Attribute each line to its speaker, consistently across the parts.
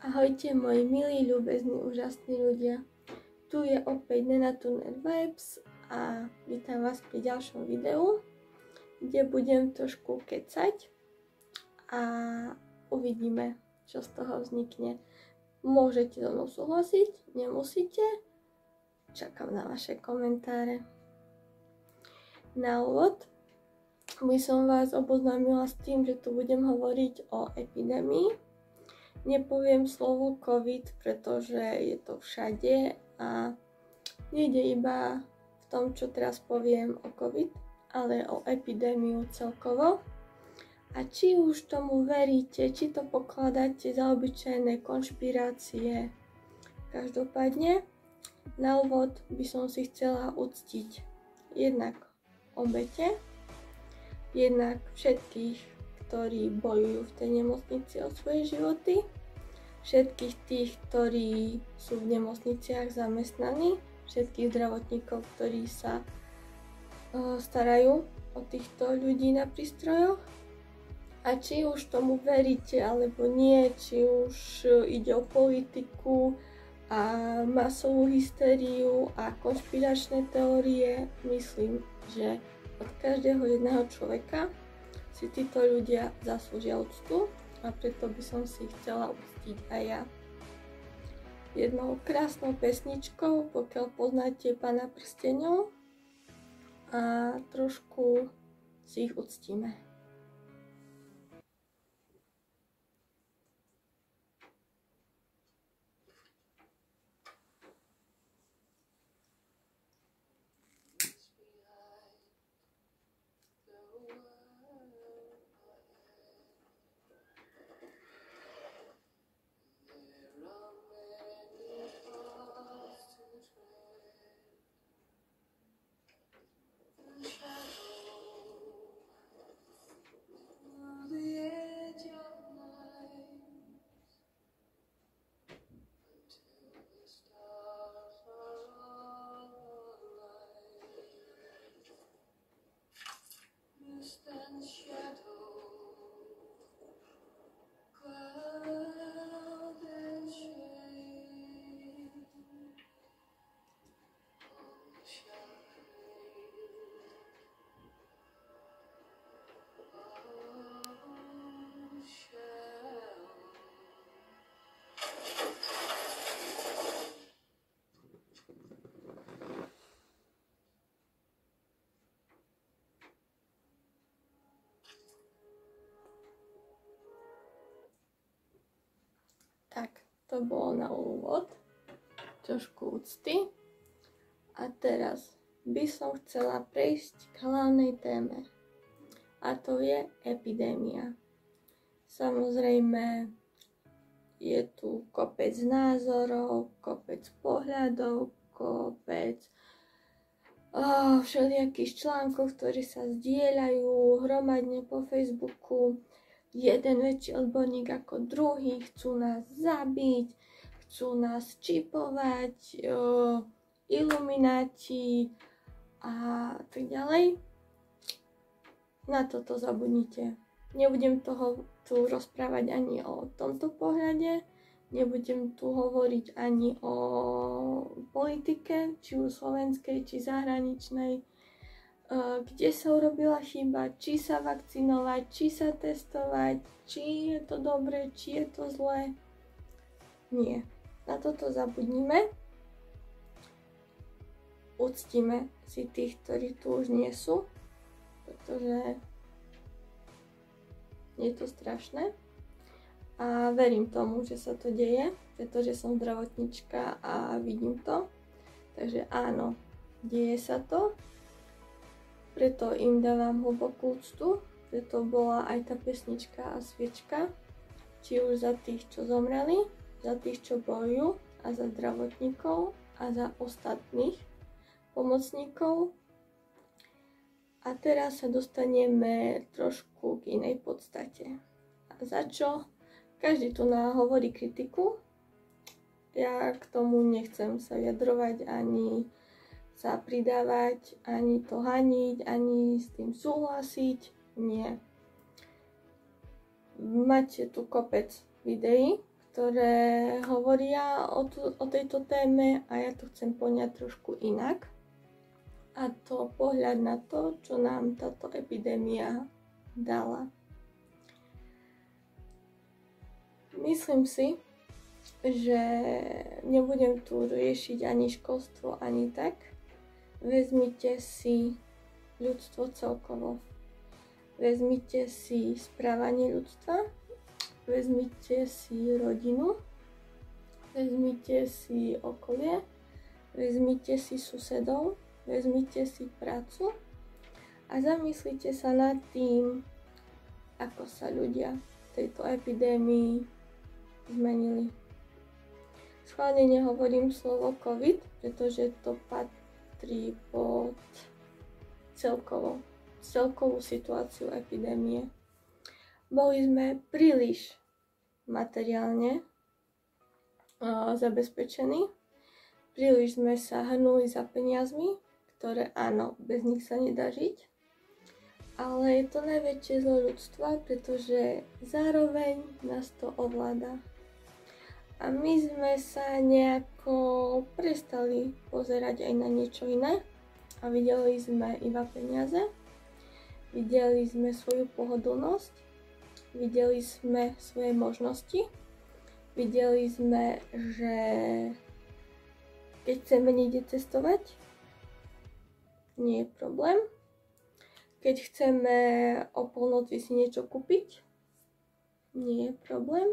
Speaker 1: Ahojte moji milí, ľubezní, úžasní ľudia. Tu je opäť Nena Tuner Vibes a vítam vás pri ďalšom videu, kde budem trošku kecať a uvidíme, čo z toho vznikne. Môžete so mnou súhlasiť, nemusíte. Čakám na vaše komentáre. Na úvod by som vás oboznámila s tým, že tu budem hovoriť o epidémii Nepoviem slovo COVID, pretože je to všade a nejde iba v tom, čo teraz poviem o COVID, ale o epidémiu celkovo. A či už tomu veríte, či to pokladáte za obyčajné konšpirácie, každopádne na úvod by som si chcela uctiť jednak obete, jednak všetkých ktorí bojujú v tej nemocnici o svoje životy, všetkých tých, ktorí sú v nemocniciach zamestnaní, všetkých zdravotníkov, ktorí sa uh, starajú o týchto ľudí na prístrojoch. A či už tomu veríte alebo nie, či už ide o politiku a masovú hystériu a konšpiračné teórie, myslím, že od každého jedného človeka si títo ľudia zaslúžia úctu a preto by som si chcela uctiť aj ja. Jednou krásnou pesničkou, pokiaľ poznáte pána prstenov a trošku si ich uctíme. To bolo na úvod. Trošku úcty. A teraz by som chcela prejsť k hlavnej téme. A to je epidémia. Samozrejme, je tu kopec názorov, kopec pohľadov, kopec oh, všelijakých článkov, ktorí sa zdieľajú hromadne po Facebooku jeden väčší odborník ako druhý, chcú nás zabiť, chcú nás čipovať, o, ilumináti a tak ďalej. Na toto zabudnite. Nebudem toho tu rozprávať ani o tomto pohľade, nebudem tu hovoriť ani o politike, či už slovenskej, či zahraničnej, kde sa urobila chyba, či sa vakcinovať, či sa testovať, či je to dobré, či je to zlé. Nie. Na toto zabudnime. Uctíme si tých, ktorí tu už nie sú, pretože je to strašné. A verím tomu, že sa to deje, pretože som zdravotnička a vidím to. Takže áno, deje sa to, preto im dávam hlbokú úctu, preto bola aj tá pesnička a sviečka, či už za tých, čo zomreli, za tých, čo bojujú a za zdravotníkov a za ostatných pomocníkov. A teraz sa dostaneme trošku k inej podstate. A za čo? Každý tu hovorí kritiku. Ja k tomu nechcem sa vyjadrovať ani sa pridávať, ani to haniť, ani s tým súhlasiť. Nie. Máte tu kopec videí, ktoré hovoria o, tu, o tejto téme a ja to chcem poňať trošku inak. A to pohľad na to, čo nám táto epidémia dala. Myslím si, že nebudem tu riešiť ani školstvo, ani tak. Vezmite si ľudstvo celkovo. Vezmite si správanie ľudstva, vezmite si rodinu, vezmite si okolie, vezmite si susedov, vezmite si prácu. A zamyslite sa nad tým, ako sa ľudia v tejto epidémii zmenili. Schválne nehovorím slovo COVID, pretože to patrí pod celkovo, celkovú situáciu epidémie. Boli sme príliš materiálne zabezpečení, príliš sme sa hrnuli za peniazmi, ktoré áno, bez nich sa nedá žiť. Ale je to najväčšie zlo ľudstva, pretože zároveň nás to ovláda. A my sme sa nejako prestali pozerať aj na niečo iné. A videli sme iba peniaze, videli sme svoju pohodlnosť, videli sme svoje možnosti, videli sme, že keď chceme niekde cestovať, nie je problém. Keď chceme o polnoci si niečo kúpiť, nie je problém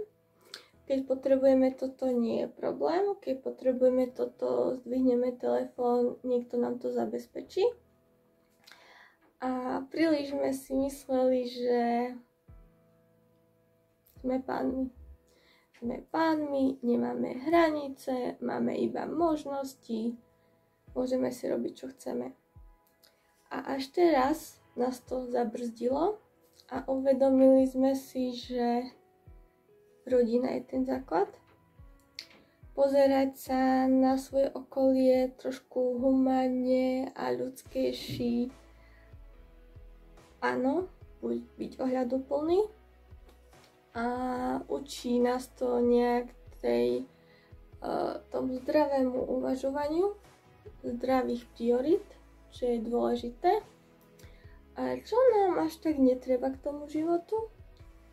Speaker 1: keď potrebujeme toto, nie je problém. Keď potrebujeme toto, zdvihneme telefón, niekto nám to zabezpečí. A príliš sme si mysleli, že sme pánmi. Sme pánmi, nemáme hranice, máme iba možnosti, môžeme si robiť, čo chceme. A až teraz nás to zabrzdilo a uvedomili sme si, že rodina je ten základ. Pozerať sa na svoje okolie trošku humánne a ľudskejší. Áno, buď byť ohľaduplný. A učí nás to nejak tej, uh, tomu zdravému uvažovaniu, zdravých priorit, čo je dôležité. A čo nám až tak netreba k tomu životu?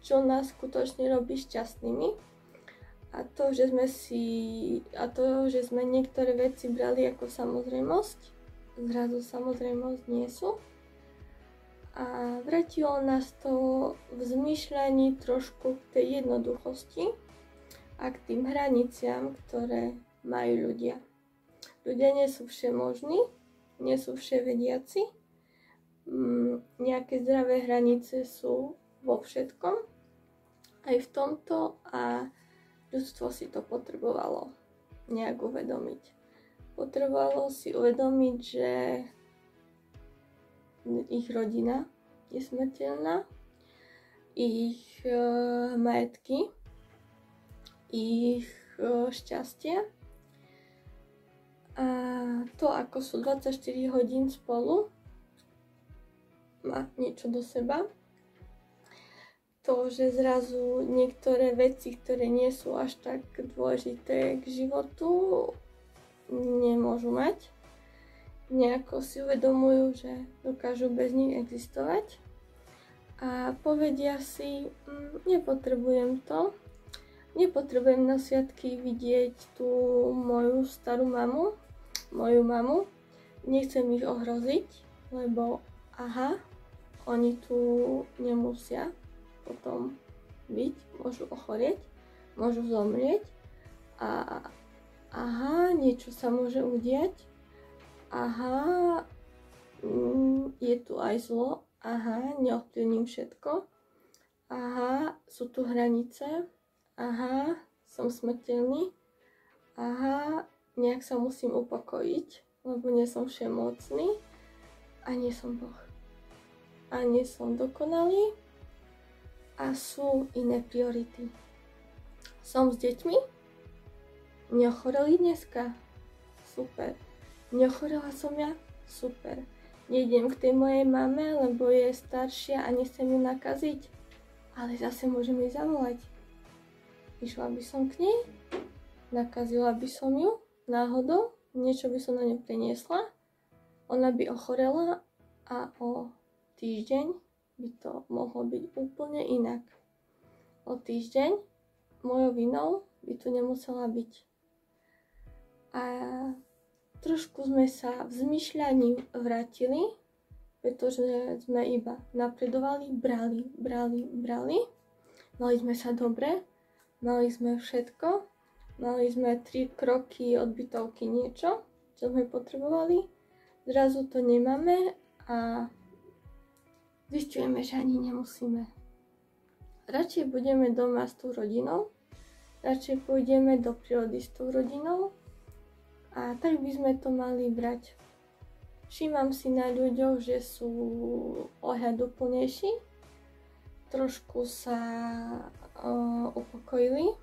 Speaker 1: Čo nás skutočne robí šťastnými. A to, že sme si, a to, že sme niektoré veci brali ako samozrejmosť, zrazu samozrejmosť nie sú. A vrátilo nás to v zmýšľaní trošku k tej jednoduchosti a k tým hraniciam, ktoré majú ľudia. Ľudia nie sú všemožní, nie sú vševediaci, mm, nejaké zdravé hranice sú vo všetkom aj v tomto a ľudstvo si to potrebovalo nejak uvedomiť. Potrebovalo si uvedomiť, že ich rodina je smrteľná, ich e, majetky, ich e, šťastie a to, ako sú 24 hodín spolu, má niečo do seba to, že zrazu niektoré veci, ktoré nie sú až tak dôležité k životu, nemôžu mať. Nejako si uvedomujú, že dokážu bez nich existovať. A povedia si, mm, nepotrebujem to, nepotrebujem na sviatky vidieť tú moju starú mamu, moju mamu, nechcem ich ohroziť, lebo aha, oni tu nemusia potom byť, môžu ochorieť, môžu zomrieť a aha, niečo sa môže udiať, aha, mm, je tu aj zlo, aha, neovplyvním všetko, aha, sú tu hranice, aha, som smrteľný, aha, nejak sa musím upokojiť, lebo nie som všemocný a nie som Boh. A nie som dokonalý, a sú iné priority. Som s deťmi? Neochoreli dneska? Super. Neochorela som ja? Super. Nejdem k tej mojej mame, lebo je staršia a nechcem ju nakaziť. Ale zase môžem jej zavolať. išla by som k nej, nakazila by som ju náhodou, niečo by som na ňu priniesla, ona by ochorela a o týždeň by to mohlo byť úplne inak. O týždeň mojou vinou by tu nemusela byť. A trošku sme sa v zmyšľaní vrátili, pretože sme iba napredovali, brali, brali, brali. Mali sme sa dobre, mali sme všetko, mali sme tri kroky od bytovky niečo, čo sme potrebovali. Zrazu to nemáme a zistujeme, že ani nemusíme. Radšej budeme doma s tou rodinou, radšej pôjdeme do prírody s tou rodinou a tak by sme to mali brať. Všímam si na ľuďoch, že sú ohľaduplnejší, trošku sa uh, upokojili,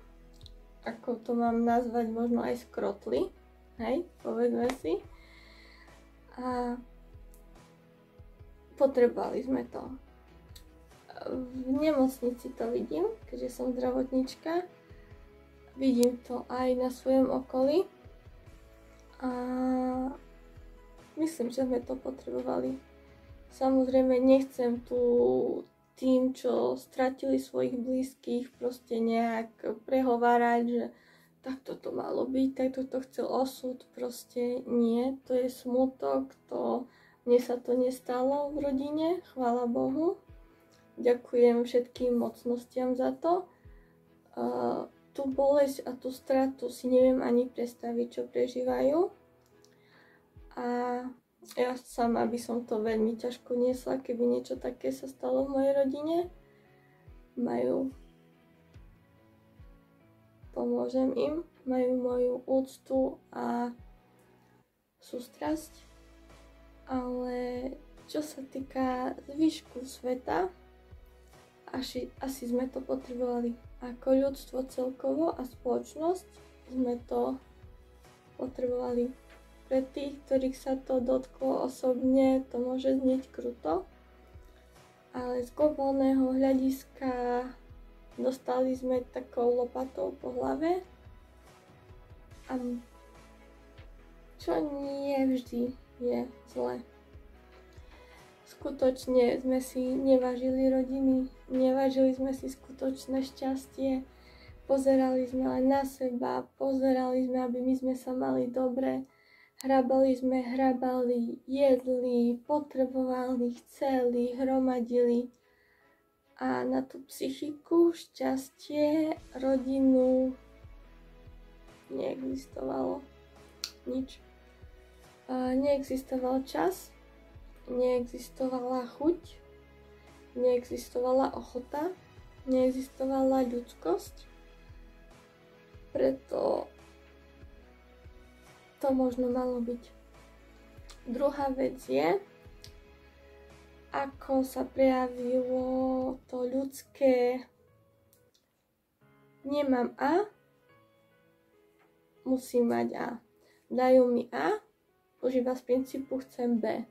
Speaker 1: ako to mám nazvať, možno aj skrotli, hej, povedzme si. A potrebovali sme to v nemocnici to vidím, keďže som zdravotnička. Vidím to aj na svojom okolí. A myslím, že sme to potrebovali. Samozrejme nechcem tu tým, čo stratili svojich blízkych, proste nejak prehovárať, že takto to malo byť, takto to chcel osud, proste nie, to je smutok, to, mne sa to nestalo v rodine, chvála Bohu. Ďakujem všetkým mocnostiam za to. Uh, tú bolesť a tú stratu si neviem ani predstaviť, čo prežívajú. A ja sama by som to veľmi ťažko niesla, keby niečo také sa stalo v mojej rodine. Majú pomôžem im, majú moju úctu a sústrasť. Ale čo sa týka zvyšku sveta, asi, asi sme to potrebovali. Ako ľudstvo celkovo a spoločnosť sme to potrebovali. Pre tých, ktorých sa to dotklo osobne, to môže znieť kruto, ale z globálneho hľadiska dostali sme takou lopatou po hlave a čo nie vždy je zle skutočne sme si nevážili rodiny, nevážili sme si skutočné šťastie, pozerali sme len na seba, pozerali sme, aby my sme sa mali dobre, hrabali sme, hrabali, jedli, potrebovali, chceli, hromadili. A na tú psychiku, šťastie, rodinu neexistovalo. Nič. Neexistoval čas, neexistovala chuť, neexistovala ochota, neexistovala ľudskosť. Preto to možno malo byť. Druhá vec je, ako sa prejavilo to ľudské nemám A, musím mať A. Dajú mi A, už iba z princípu chcem B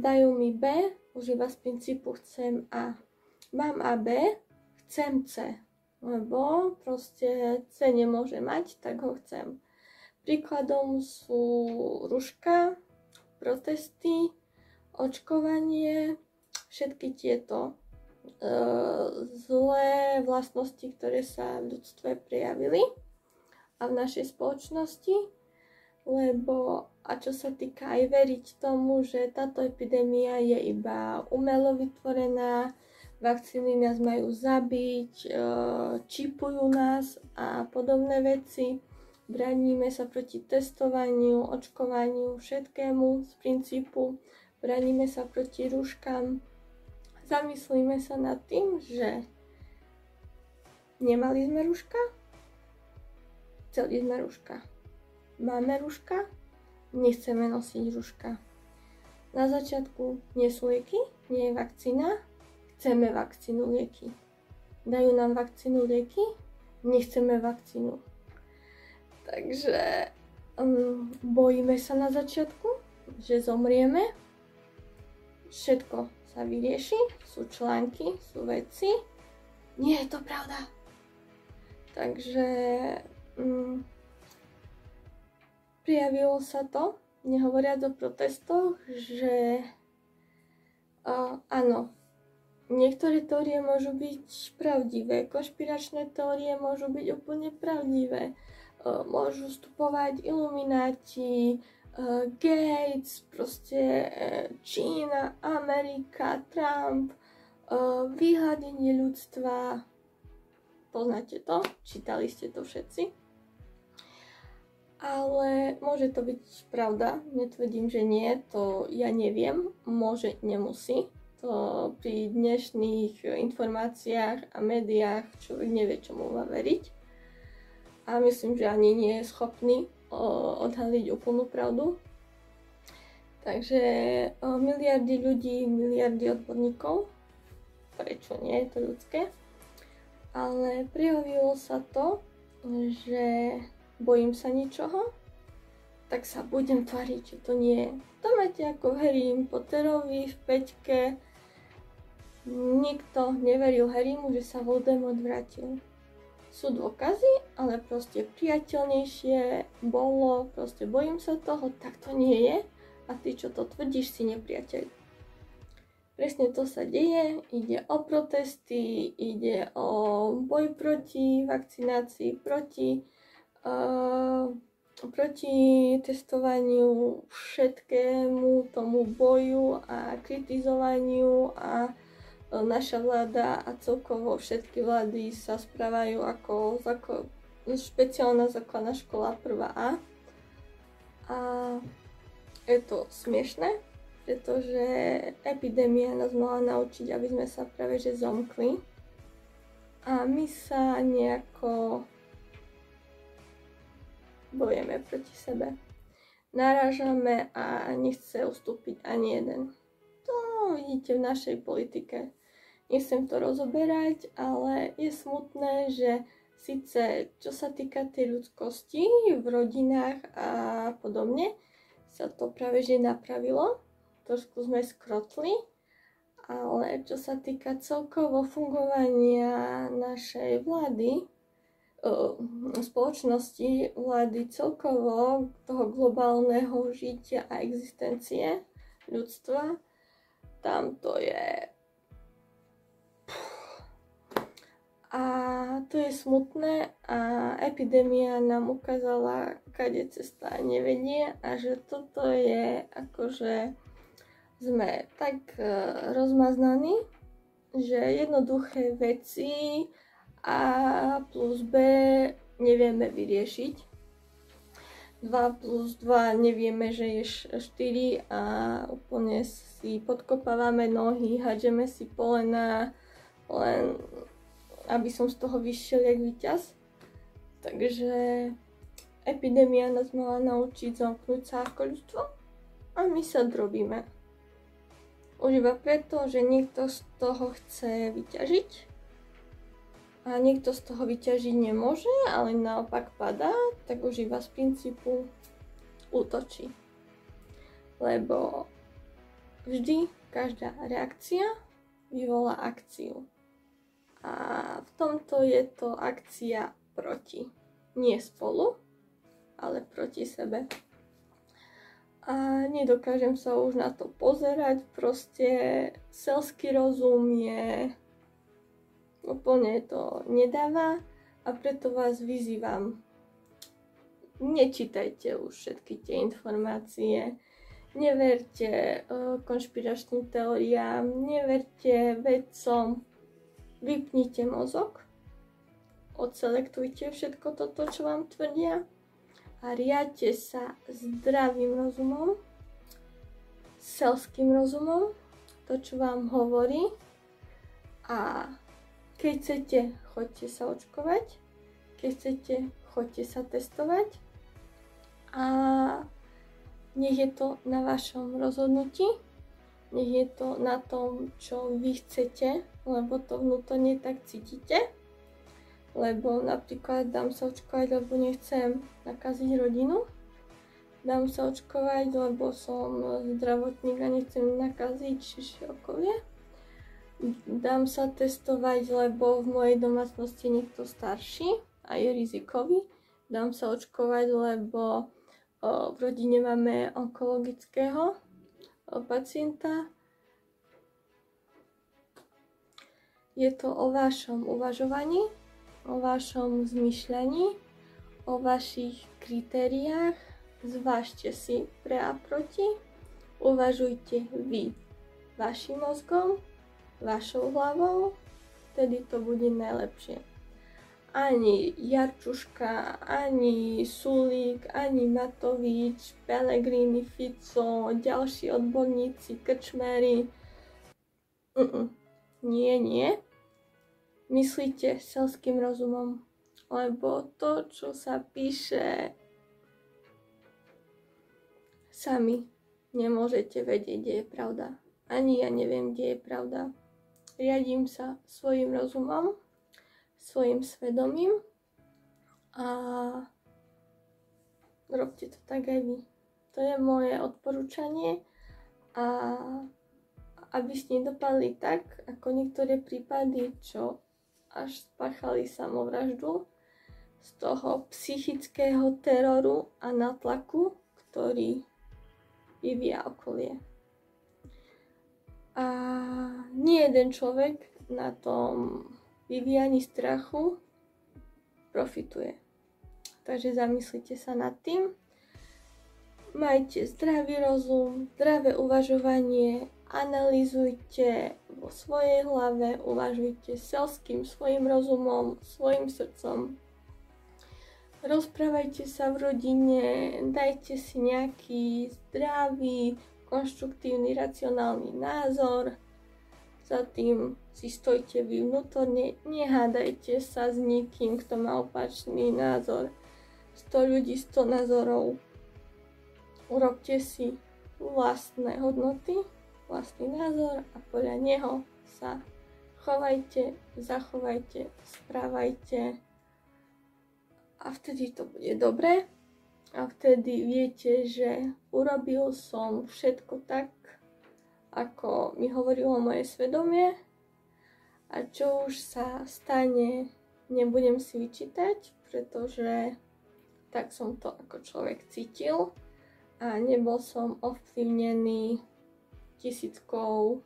Speaker 1: dajú mi B, už iba z princípu chcem A. Mám A, B, chcem C, lebo proste C nemôže mať, tak ho chcem. Príkladom sú ruška, protesty, očkovanie, všetky tieto e, zlé vlastnosti, ktoré sa v ľudstve prejavili a v našej spoločnosti lebo a čo sa týka aj veriť tomu, že táto epidémia je iba umelo vytvorená, vakcíny nás majú zabiť, e, čipujú nás a podobné veci. Braníme sa proti testovaniu, očkovaniu, všetkému z princípu. Braníme sa proti rúškam. Zamyslíme sa nad tým, že nemali sme rúška, chceli sme rúška Máme ruška? Nechceme nosiť ruška. Na začiatku nie sú lieky, nie je vakcína, chceme vakcínu lieky. Dajú nám vakcínu lieky, nechceme vakcínu. Takže um, bojíme sa na začiatku, že zomrieme. Všetko sa vyrieši, sú články, sú veci. Nie je to pravda. Takže mm, prijavilo sa to, nehovoriac o protestoch, že uh, áno, niektoré teórie môžu byť pravdivé, konšpiračné teórie môžu byť úplne pravdivé, uh, môžu vstupovať ilumináti, uh, Gates, proste uh, Čína, Amerika, Trump, uh, vyhľadenie ľudstva, poznáte to, čítali ste to všetci. Ale môže to byť pravda, netvrdím, že nie, to ja neviem, môže, nemusí. To pri dnešných informáciách a médiách človek nevie, čomu má veriť. A myslím, že ani nie je schopný odhaliť úplnú pravdu. Takže miliardy ľudí, miliardy odborníkov, prečo nie, je to ľudské ale prijavilo sa to, že bojím sa ničoho, tak sa budem tvariť, že to nie je. To máte ako Harry Potterovi v peťke. Nikto neveril Harrymu, že sa Voldemort vrátil. Sú dôkazy, ale proste priateľnejšie bolo, proste bojím sa toho, tak to nie je. A ty, čo to tvrdíš, si nepriateľ. Presne to sa deje, ide o protesty, ide o boj proti vakcinácii, proti, proti testovaniu, všetkému tomu boju a kritizovaniu a naša vláda a celkovo všetky vlády sa správajú ako, ako špeciálna základná škola 1A. A je to smiešné, pretože epidémia nás mala naučiť, aby sme sa práve že zomkli a my sa nejako bojeme proti sebe. Narážame a nechce ustúpiť ani jeden. To vidíte v našej politike. Nechcem to rozoberať, ale je smutné, že síce čo sa týka tej ľudskosti v rodinách a podobne, sa to práve že napravilo, trošku sme skrotli, ale čo sa týka celkovo fungovania našej vlády, spoločnosti, vlády celkovo toho globálneho žitia a existencie ľudstva, tam to je A to je smutné a epidémia nám ukázala, kade cesta nevedie a že toto je akože sme tak uh, rozmaznaní, že jednoduché veci A plus B nevieme vyriešiť. 2 plus 2 nevieme, že je 4 a úplne si podkopávame nohy, hadžeme si polena, len aby som z toho vyšiel jak víťaz. Takže epidémia nás mala naučiť zamknúť sa ako ľudstvo a my sa drobíme. Už iba preto, že niekto z toho chce vyťažiť a niekto z toho vyťažiť nemôže, ale naopak padá, tak už iba z princípu útočí. Lebo vždy každá reakcia vyvolá akciu. A v tomto je to akcia proti. Nie spolu, ale proti sebe a nedokážem sa už na to pozerať. Proste selský rozum je úplne to nedáva a preto vás vyzývam. Nečítajte už všetky tie informácie, neverte uh, konšpiračným teóriám, neverte vedcom, vypnite mozog, odselektujte všetko toto, čo vám tvrdia a riadte sa zdravým rozumom, selským rozumom, to, čo vám hovorí a keď chcete, choďte sa očkovať, keď chcete, choďte sa testovať a nech je to na vašom rozhodnutí, nech je to na tom, čo vy chcete, lebo to vnútorne tak cítite lebo napríklad dám sa očkovať, lebo nechcem nakaziť rodinu. Dám sa očkovať, lebo som zdravotník a nechcem nakaziť okolie. Dám sa testovať, lebo v mojej domácnosti niekto starší a je rizikový. Dám sa očkovať, lebo v rodine máme onkologického pacienta. Je to o vašom uvažovaní, o vašom zmyšľaní, o vašich kritériách. Zvážte si pre a proti. Uvažujte vy vašim mozgom, vašou hlavou, vtedy to bude najlepšie ani Jarčuška, ani Sulík, ani Matovič, Pellegrini, Fico, ďalší odborníci, krčmery. Mm-mm. Nie, nie. Myslíte selským rozumom, lebo to, čo sa píše, sami nemôžete vedieť, kde je pravda. Ani ja neviem, kde je pravda. Riadím sa svojim rozumom svojim svedomím a robte to tak aj vy. To je moje odporúčanie a aby ste nedopadli tak, ako niektoré prípady, čo až spáchali samovraždu z toho psychického teroru a natlaku, ktorý vyvíja okolie. A nie jeden človek na tom vyvíjaní strachu profituje. Takže zamyslite sa nad tým. Majte zdravý rozum, zdravé uvažovanie, analýzujte vo svojej hlave, uvažujte selským svojim rozumom, svojim srdcom. Rozprávajte sa v rodine, dajte si nejaký zdravý, konštruktívny, racionálny názor za tým si stojte vy vnútorne, nehádajte sa s nikým, kto má opačný názor. 100 ľudí, 100 názorov. Urobte si vlastné hodnoty, vlastný názor a podľa neho sa chovajte, zachovajte, správajte a vtedy to bude dobré a vtedy viete, že urobil som všetko tak, ako mi hovorilo moje svedomie. A čo už sa stane, nebudem si vyčítať, pretože tak som to ako človek cítil. A nebol som ovplyvnený tisíckou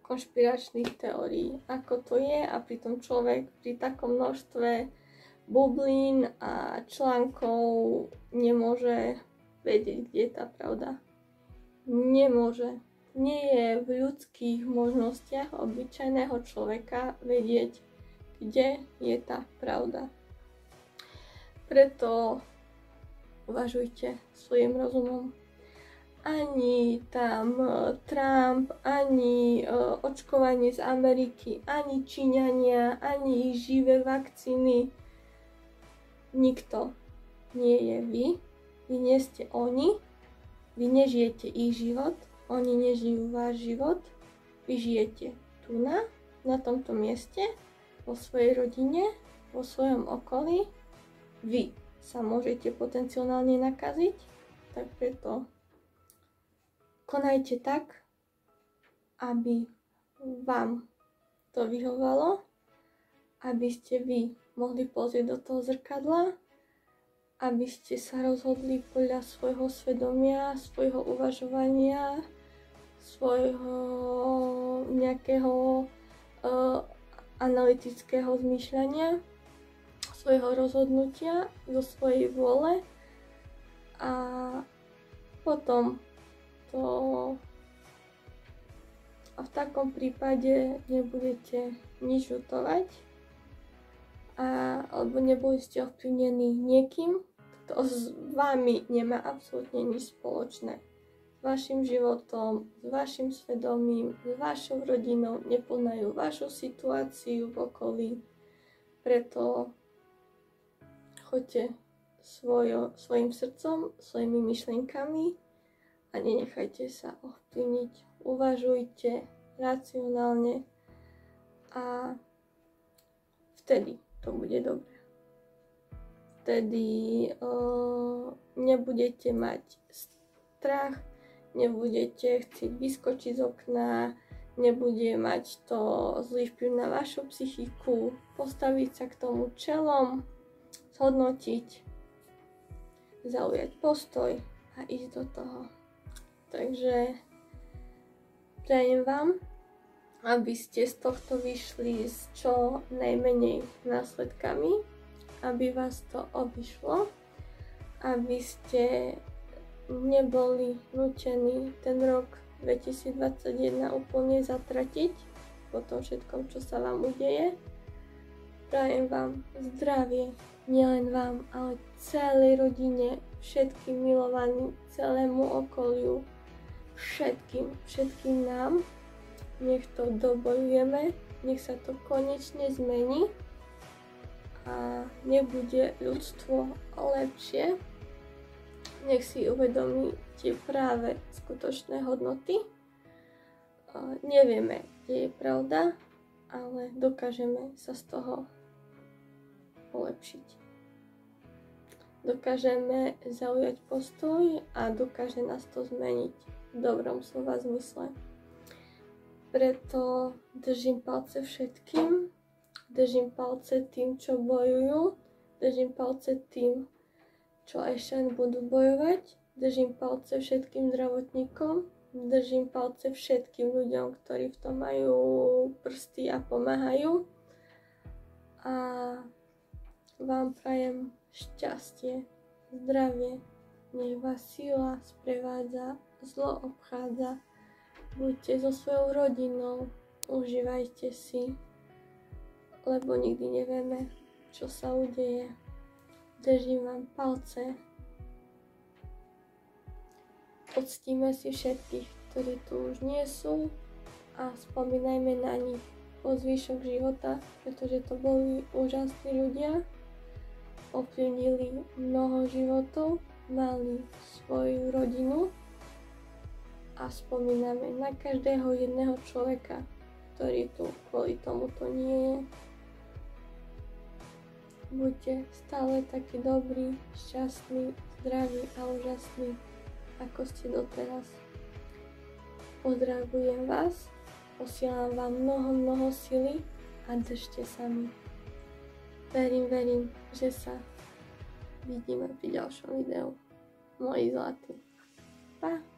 Speaker 1: konšpiračných teórií, ako to je. A pritom človek pri takom množstve bublín a článkov nemôže vedieť, kde je tá pravda. Nemôže nie je v ľudských možnostiach obyčajného človeka vedieť, kde je tá pravda. Preto uvažujte svojim rozumom. Ani tam e, Trump, ani e, očkovanie z Ameriky, ani Číňania, ani živé vakcíny. Nikto nie je vy. Vy nie ste oni. Vy nežijete ich život oni nežijú váš život, vy žijete tu na, na tomto mieste, vo svojej rodine, vo svojom okolí. Vy sa môžete potenciálne nakaziť, tak preto konajte tak, aby vám to vyhovalo, aby ste vy mohli pozrieť do toho zrkadla, aby ste sa rozhodli podľa svojho svedomia, svojho uvažovania, svojho nejakého uh, analytického zmýšľania, svojho rozhodnutia, zo svojej vôle a potom to a v takom prípade nebudete nič žutovať a, alebo nebudete ovplyvnení niekým, kto s vami nemá absolútne nič spoločné vašim životom, s vašim svedomím, s vašou rodinou, nepoznajú vašu situáciu v okolí. Preto choďte svojo, svojim srdcom, svojimi myšlienkami a nenechajte sa ovplyvniť. Uvažujte racionálne a vtedy to bude dobré. Vtedy uh, nebudete mať strach, nebudete chcieť vyskočiť z okna, nebude mať to zlý vplyv na vašu psychiku, postaviť sa k tomu čelom zhodnotiť, zaujať postoj a ísť do toho. Takže prajem vám, aby ste z tohto vyšli s čo najmenej následkami, aby vás to obišlo, aby ste neboli nutení ten rok 2021 úplne zatratiť po tom všetkom, čo sa vám udeje. Prajem vám zdravie, nielen vám, ale celej rodine, všetkým milovaným, celému okoliu, všetkým, všetkým nám. Nech to dobojujeme, nech sa to konečne zmení a nebude ľudstvo lepšie. Nech si uvedomí tie práve skutočné hodnoty. Nevieme, kde je pravda, ale dokážeme sa z toho polepšiť. Dokážeme zaujať postoj a dokáže nás to zmeniť v dobrom slova zmysle. Preto držím palce všetkým, držím palce tým, čo bojujú, držím palce tým, čo ešte budú bojovať, držím palce všetkým zdravotníkom, držím palce všetkým ľuďom, ktorí v tom majú prsty a pomáhajú. A vám prajem šťastie, zdravie, nech vás sila sprevádza, zlo obchádza. Buďte so svojou rodinou, užívajte si, lebo nikdy nevieme, čo sa udeje. Držím vám palce. Poctíme si všetkých, ktorí tu už nie sú a spomínajme na nich po zvyšok života, pretože to boli úžasní ľudia ovplyvnili mnoho životov, mali svoju rodinu a spomíname na každého jedného človeka, ktorý tu kvôli tomuto nie je. Buďte stále takí dobrí, šťastní, zdraví a úžasní, ako ste doteraz. Pozdravujem vás, posielam vám mnoho, mnoho sily a držte sa mi. Verím, verím, že sa vidíme pri ďalšom videu. Moji zlatí. Pa!